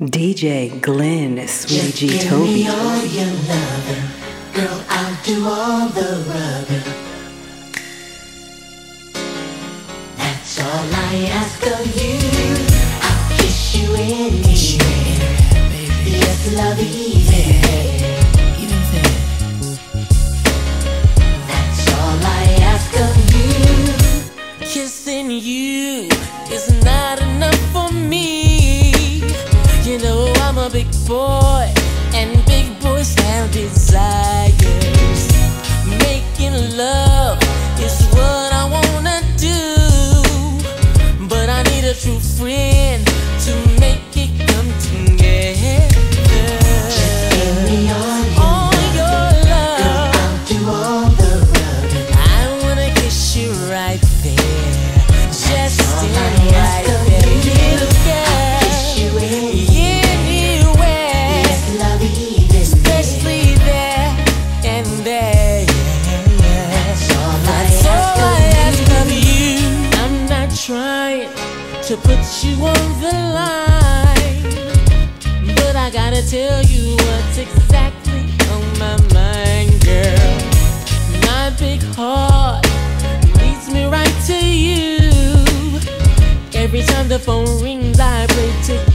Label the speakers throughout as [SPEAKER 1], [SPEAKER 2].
[SPEAKER 1] DJ Glenn Sweetie Just
[SPEAKER 2] give
[SPEAKER 1] Toby.
[SPEAKER 2] me all your loving, girl. I'll do all the rubbing. That's all I ask of you. I'll kiss you anywhere. Yes,
[SPEAKER 3] lovey. boy and big boys have desires. Making love is what I wanna do, but I need a true friend.
[SPEAKER 2] the
[SPEAKER 3] phone rings, I
[SPEAKER 4] play tick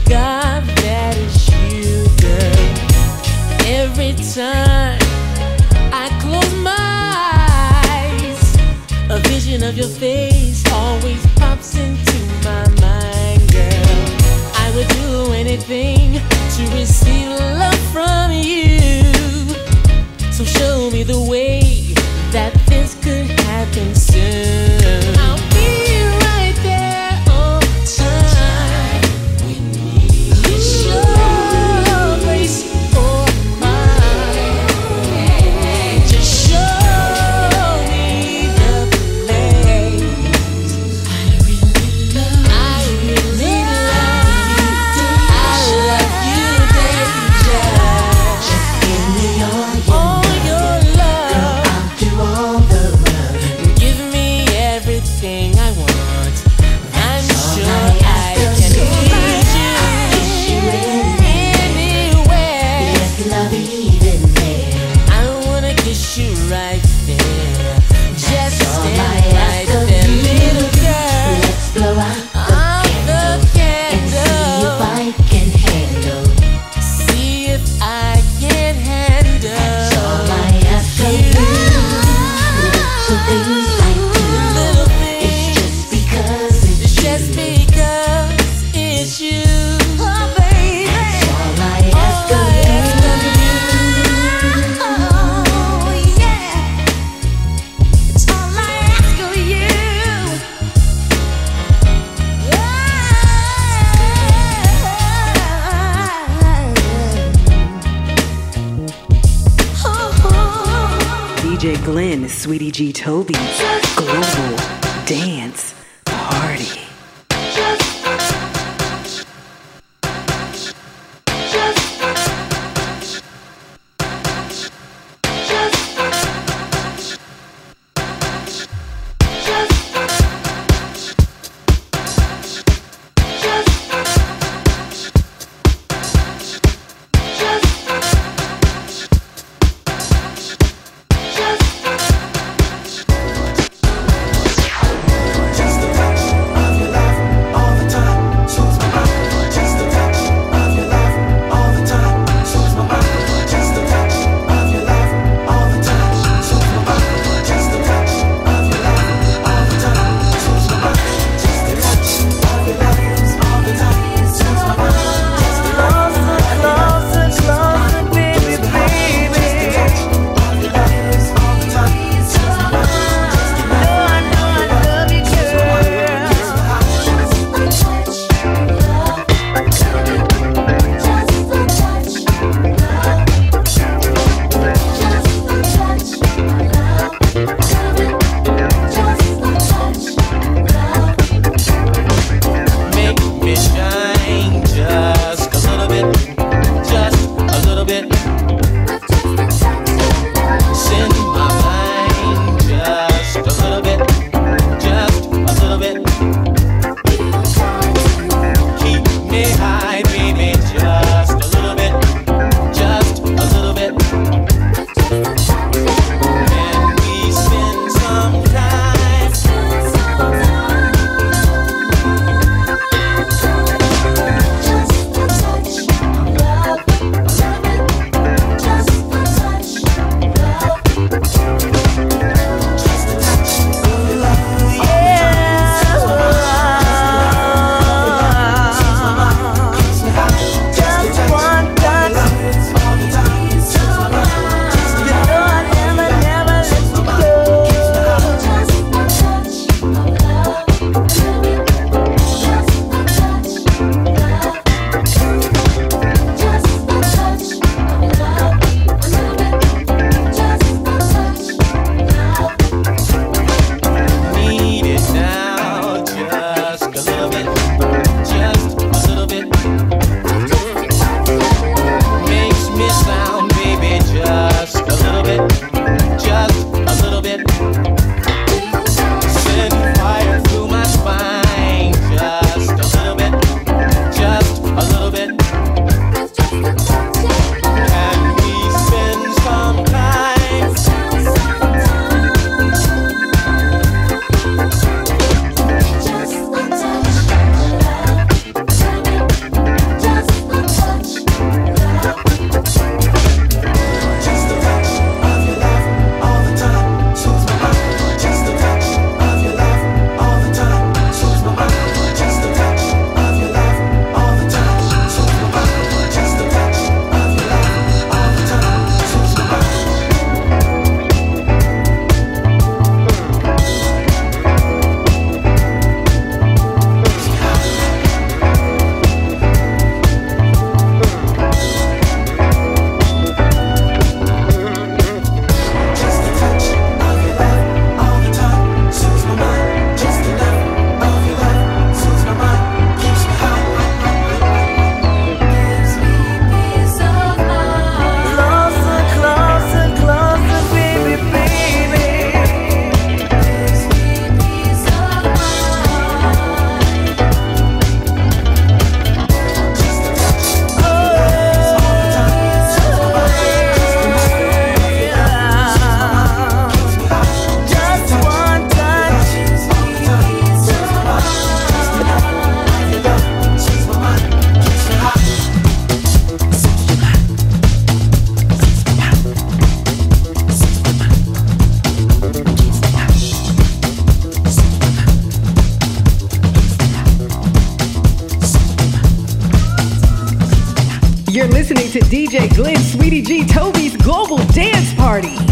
[SPEAKER 4] Toby's Global Dance Party.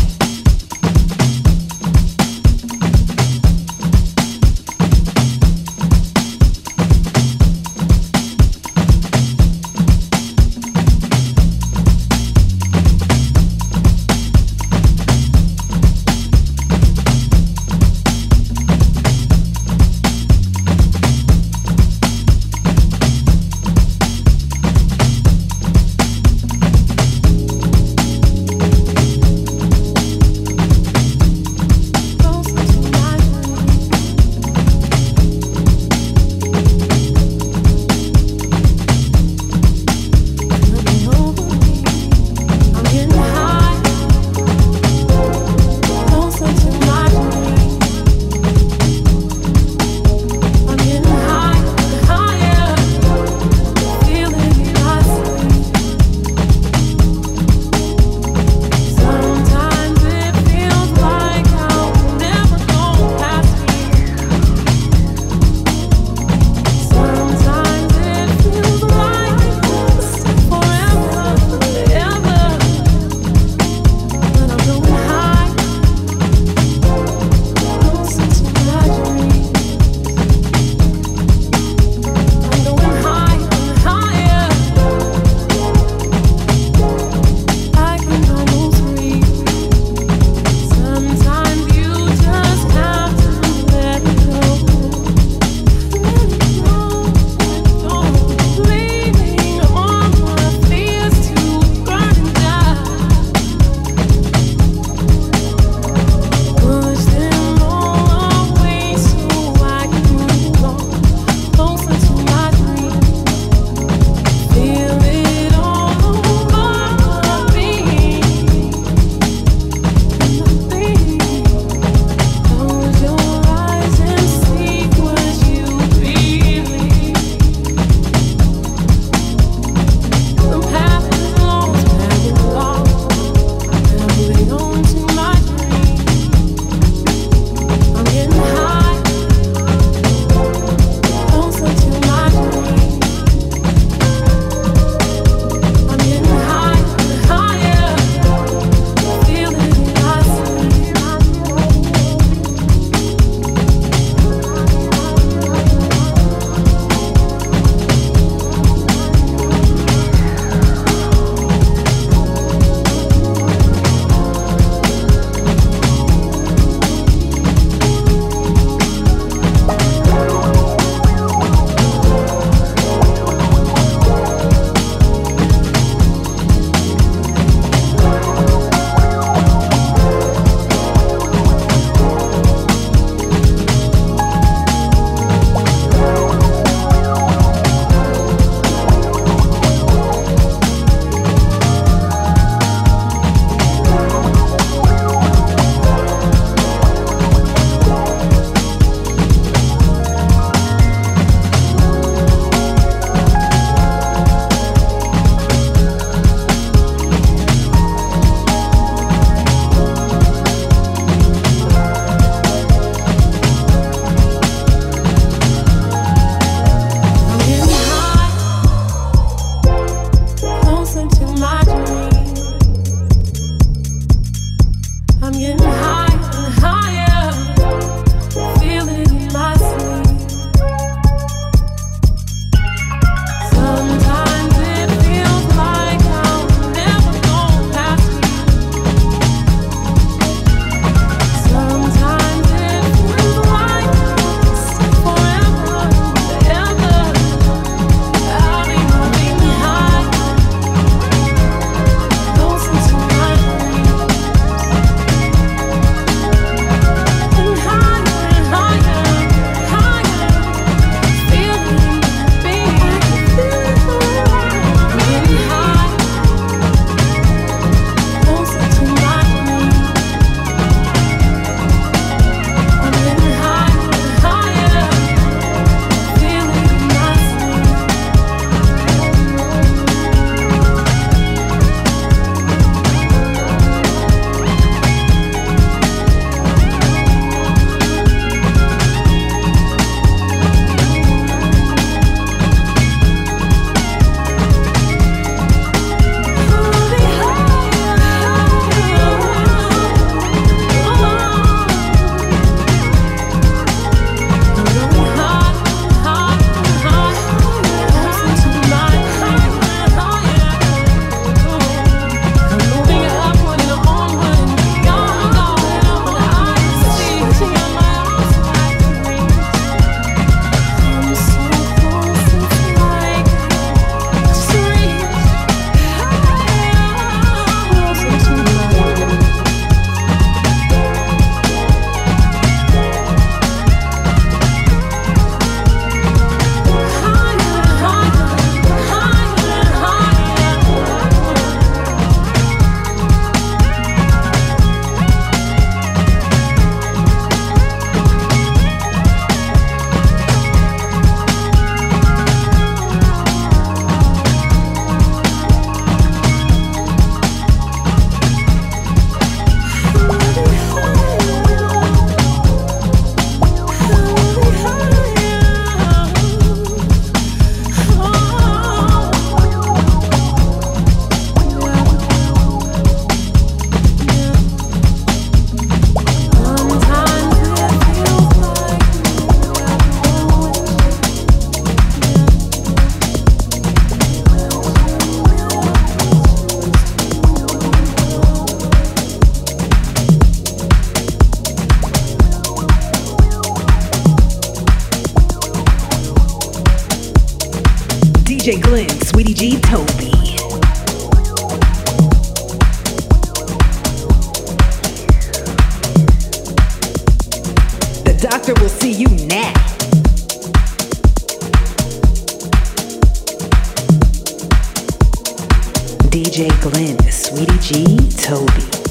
[SPEAKER 1] Toby.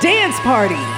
[SPEAKER 5] dance party.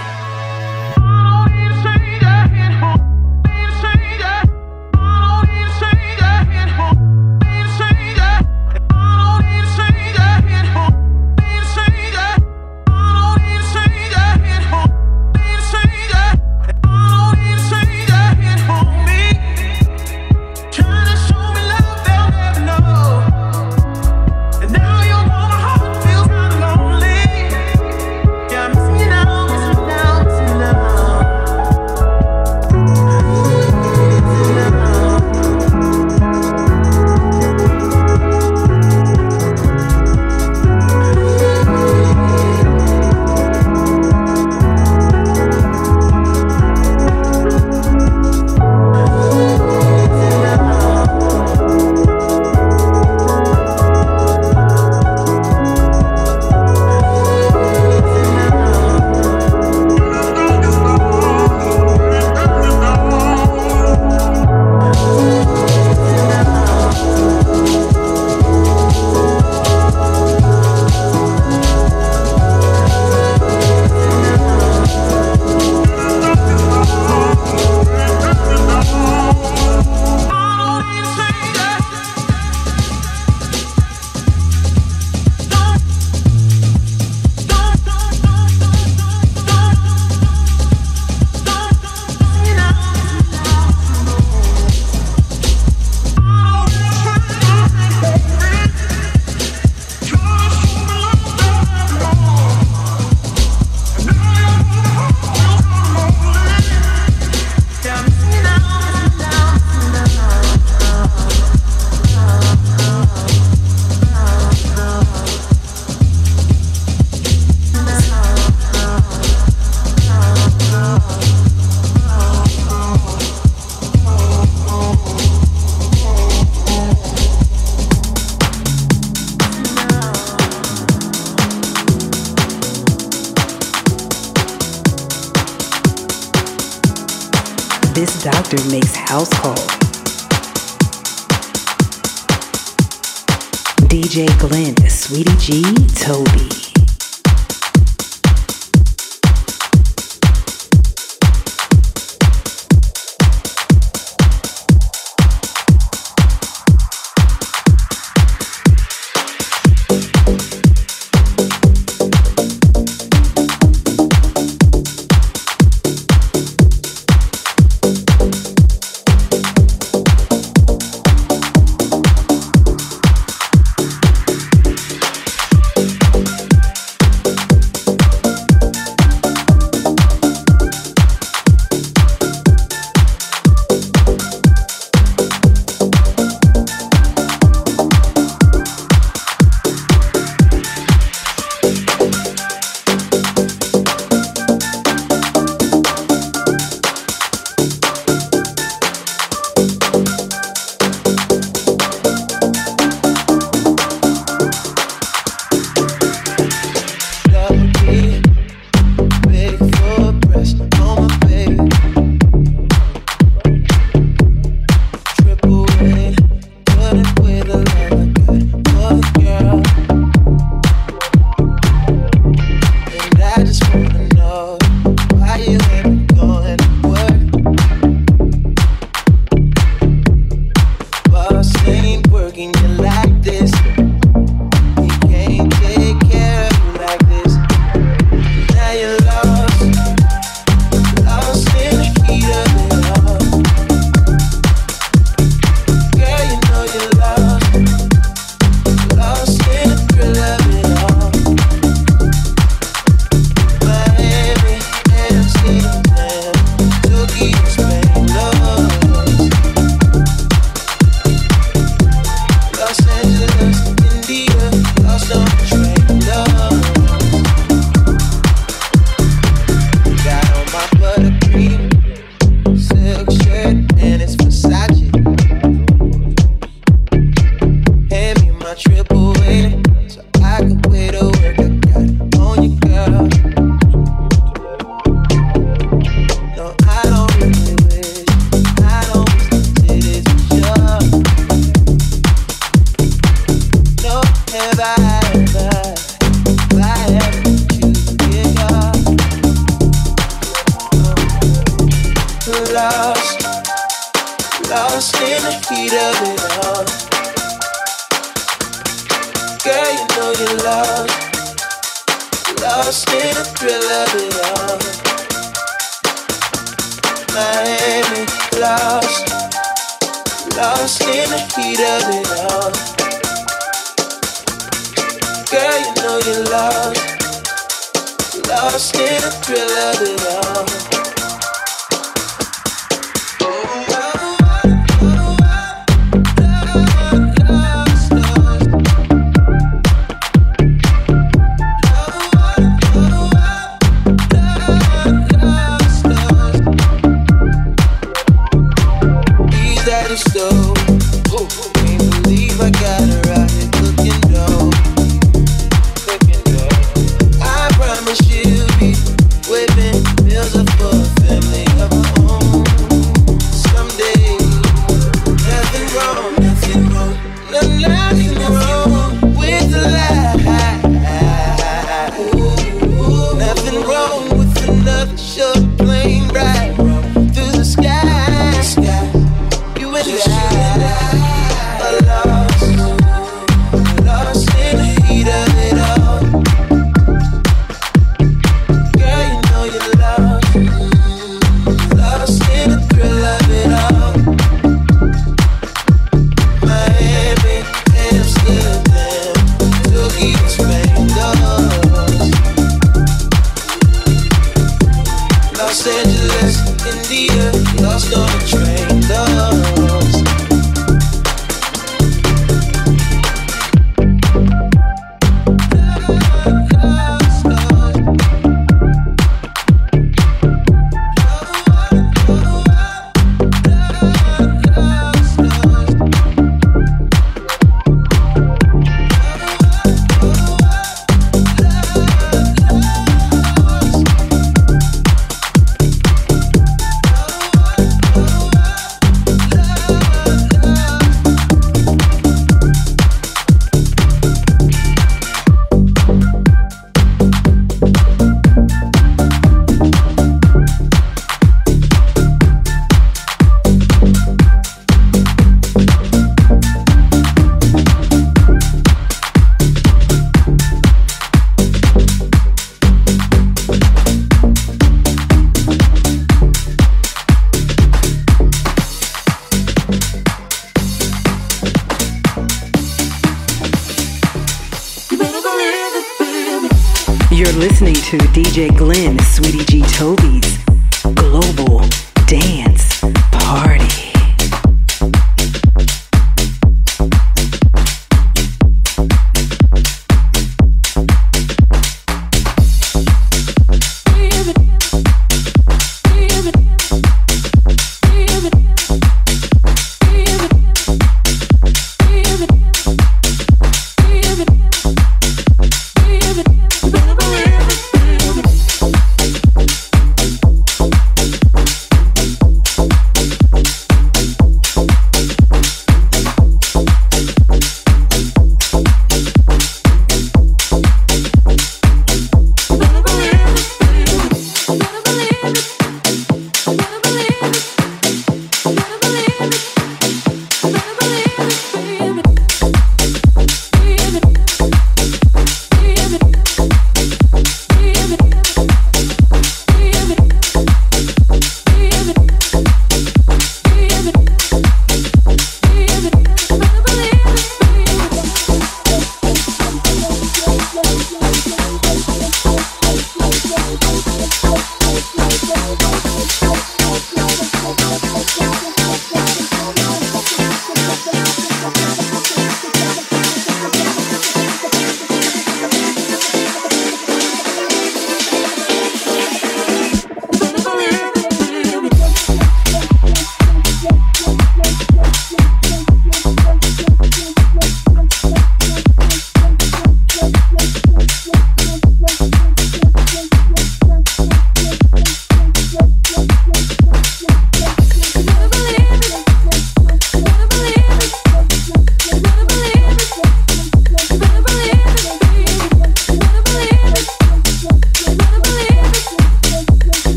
[SPEAKER 6] Whipping bills are full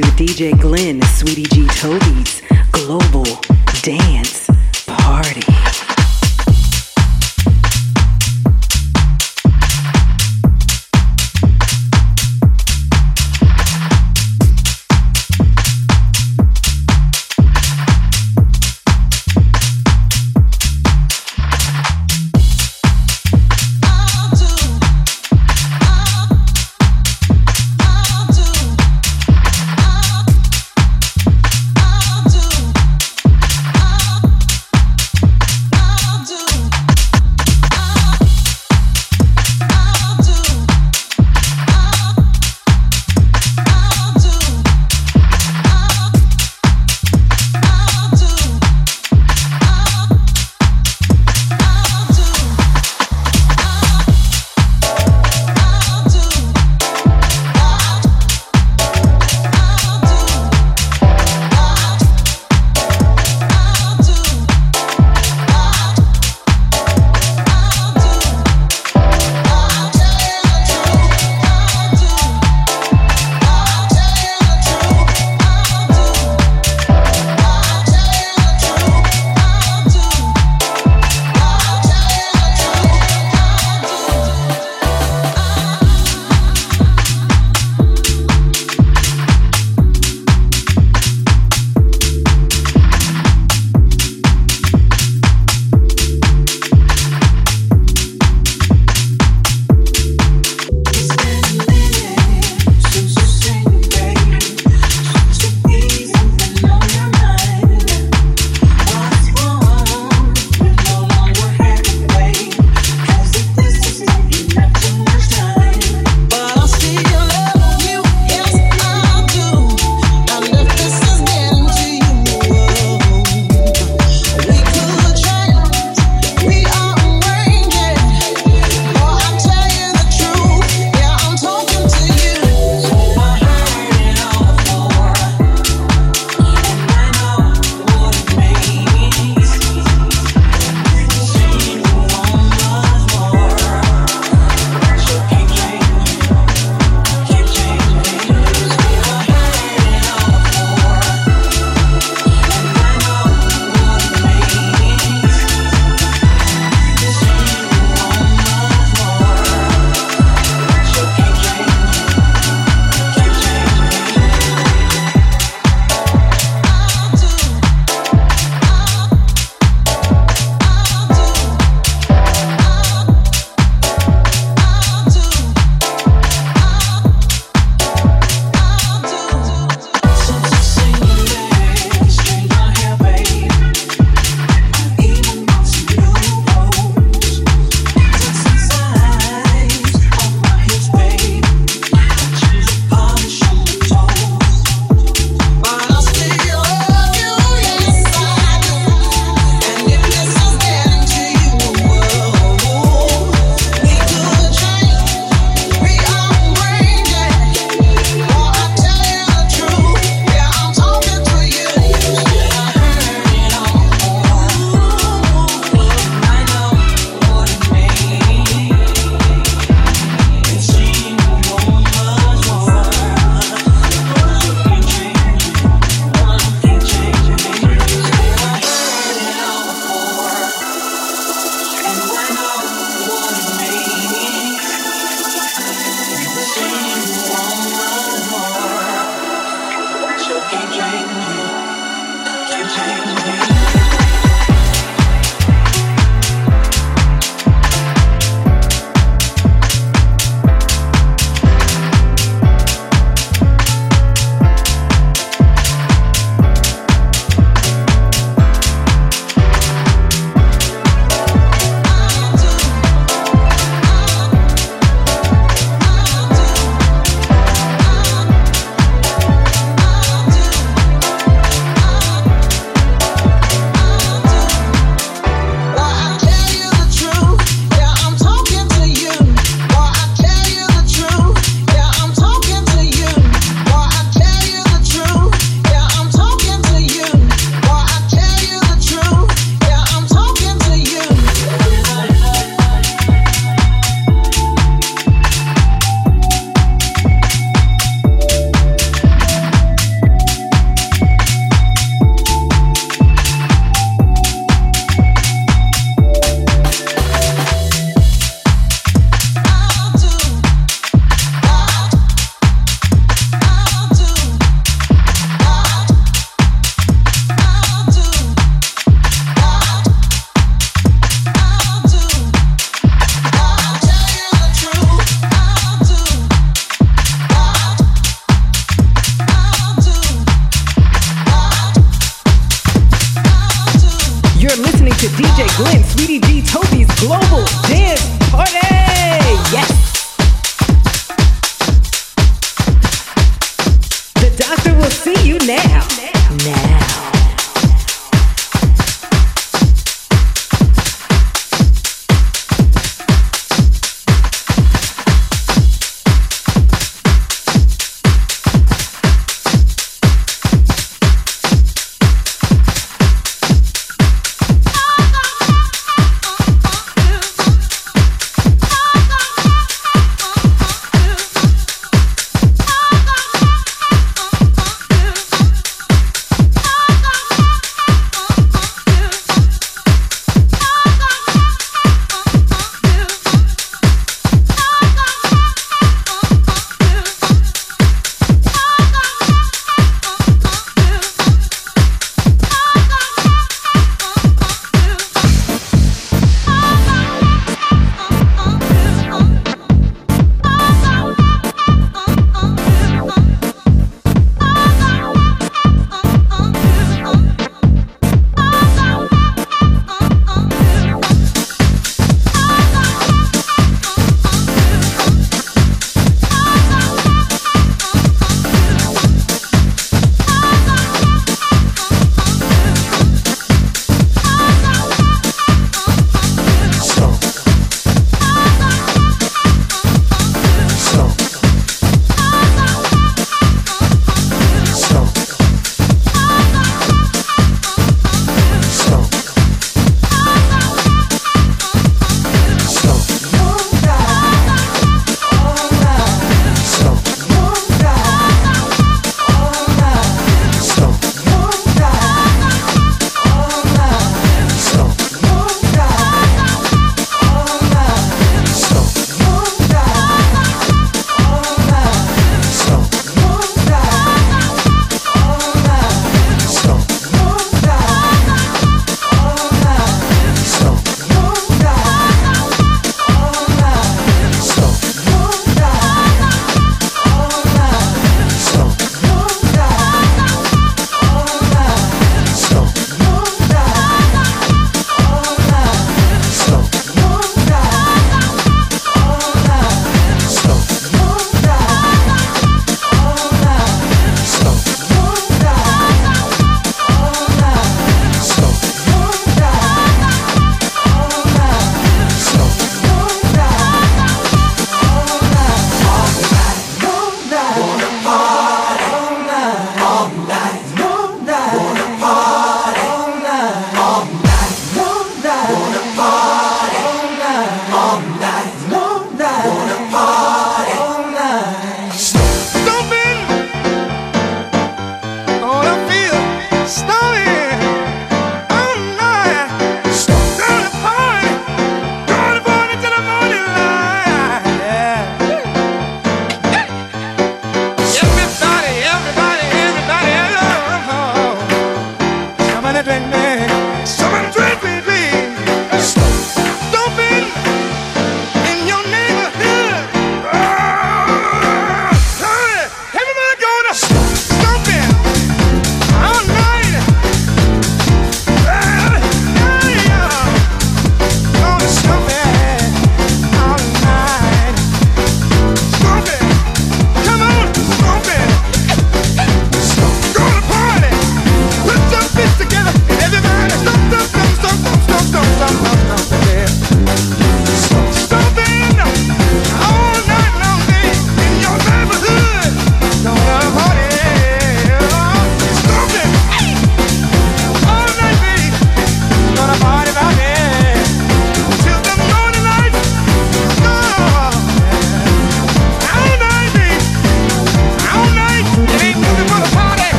[SPEAKER 1] to DJ Glenn, Sweetie G Toby's Global Dance Party.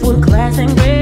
[SPEAKER 1] full class and grade.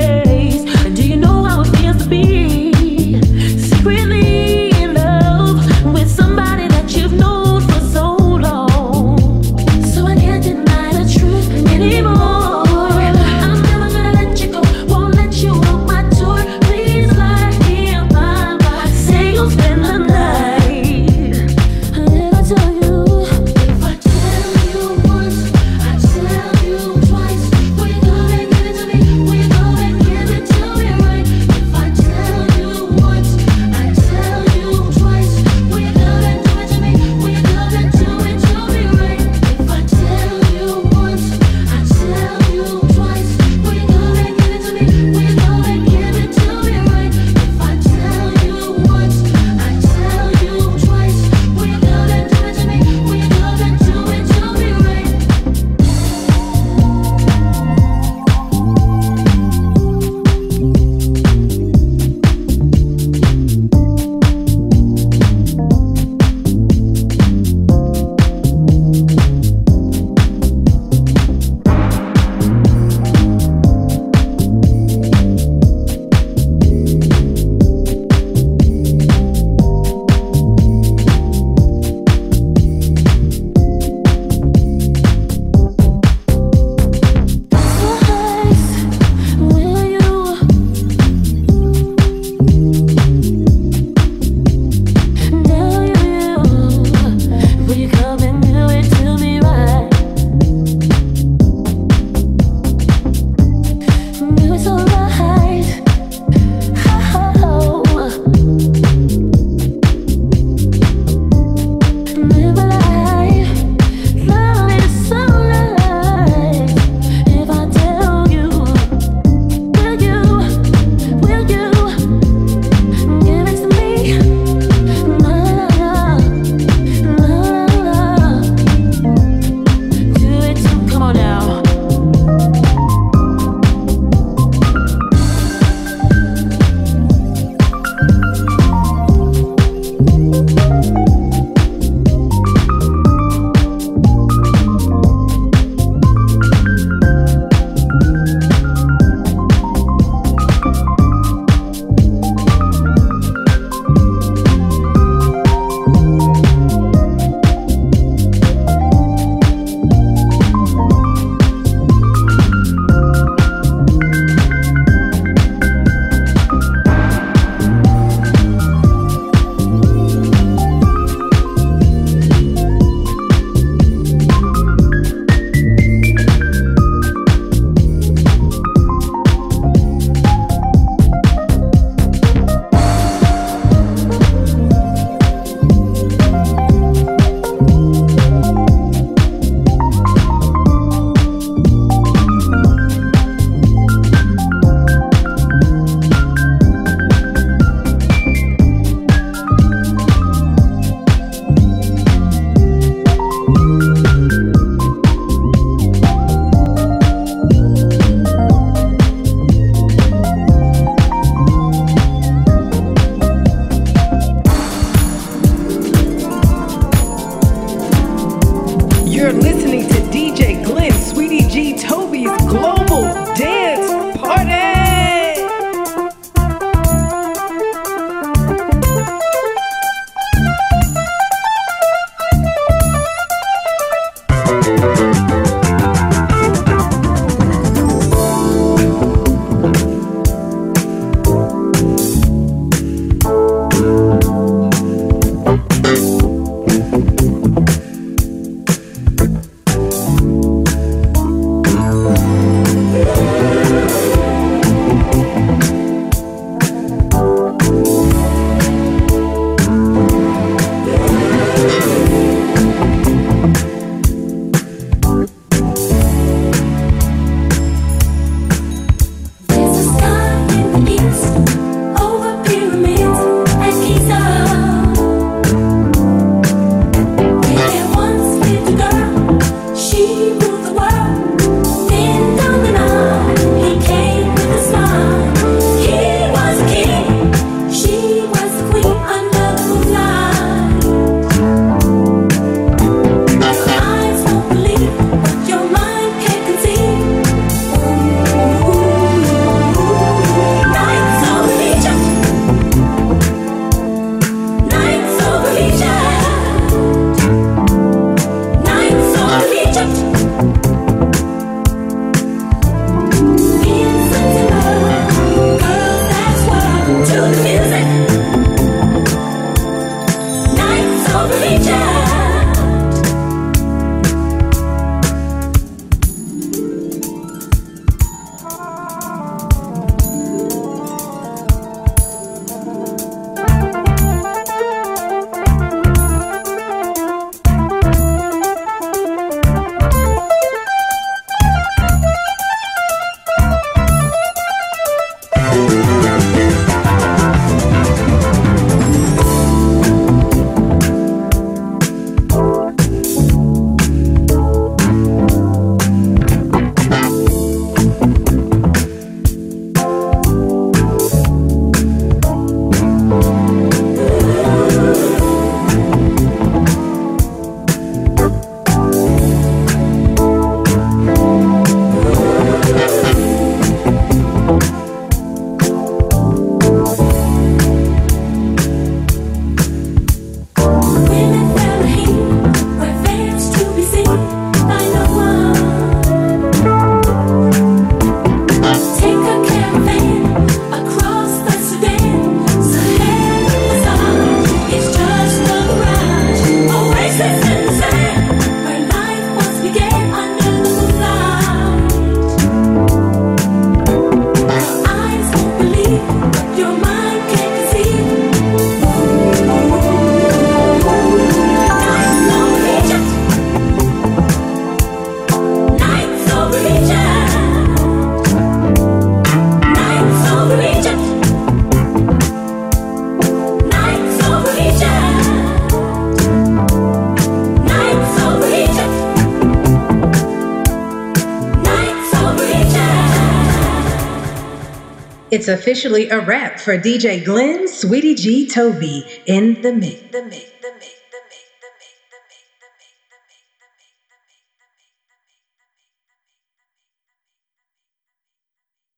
[SPEAKER 4] It's officially a wrap for DJ Glenn Sweetie G Toby in the mix. The mix.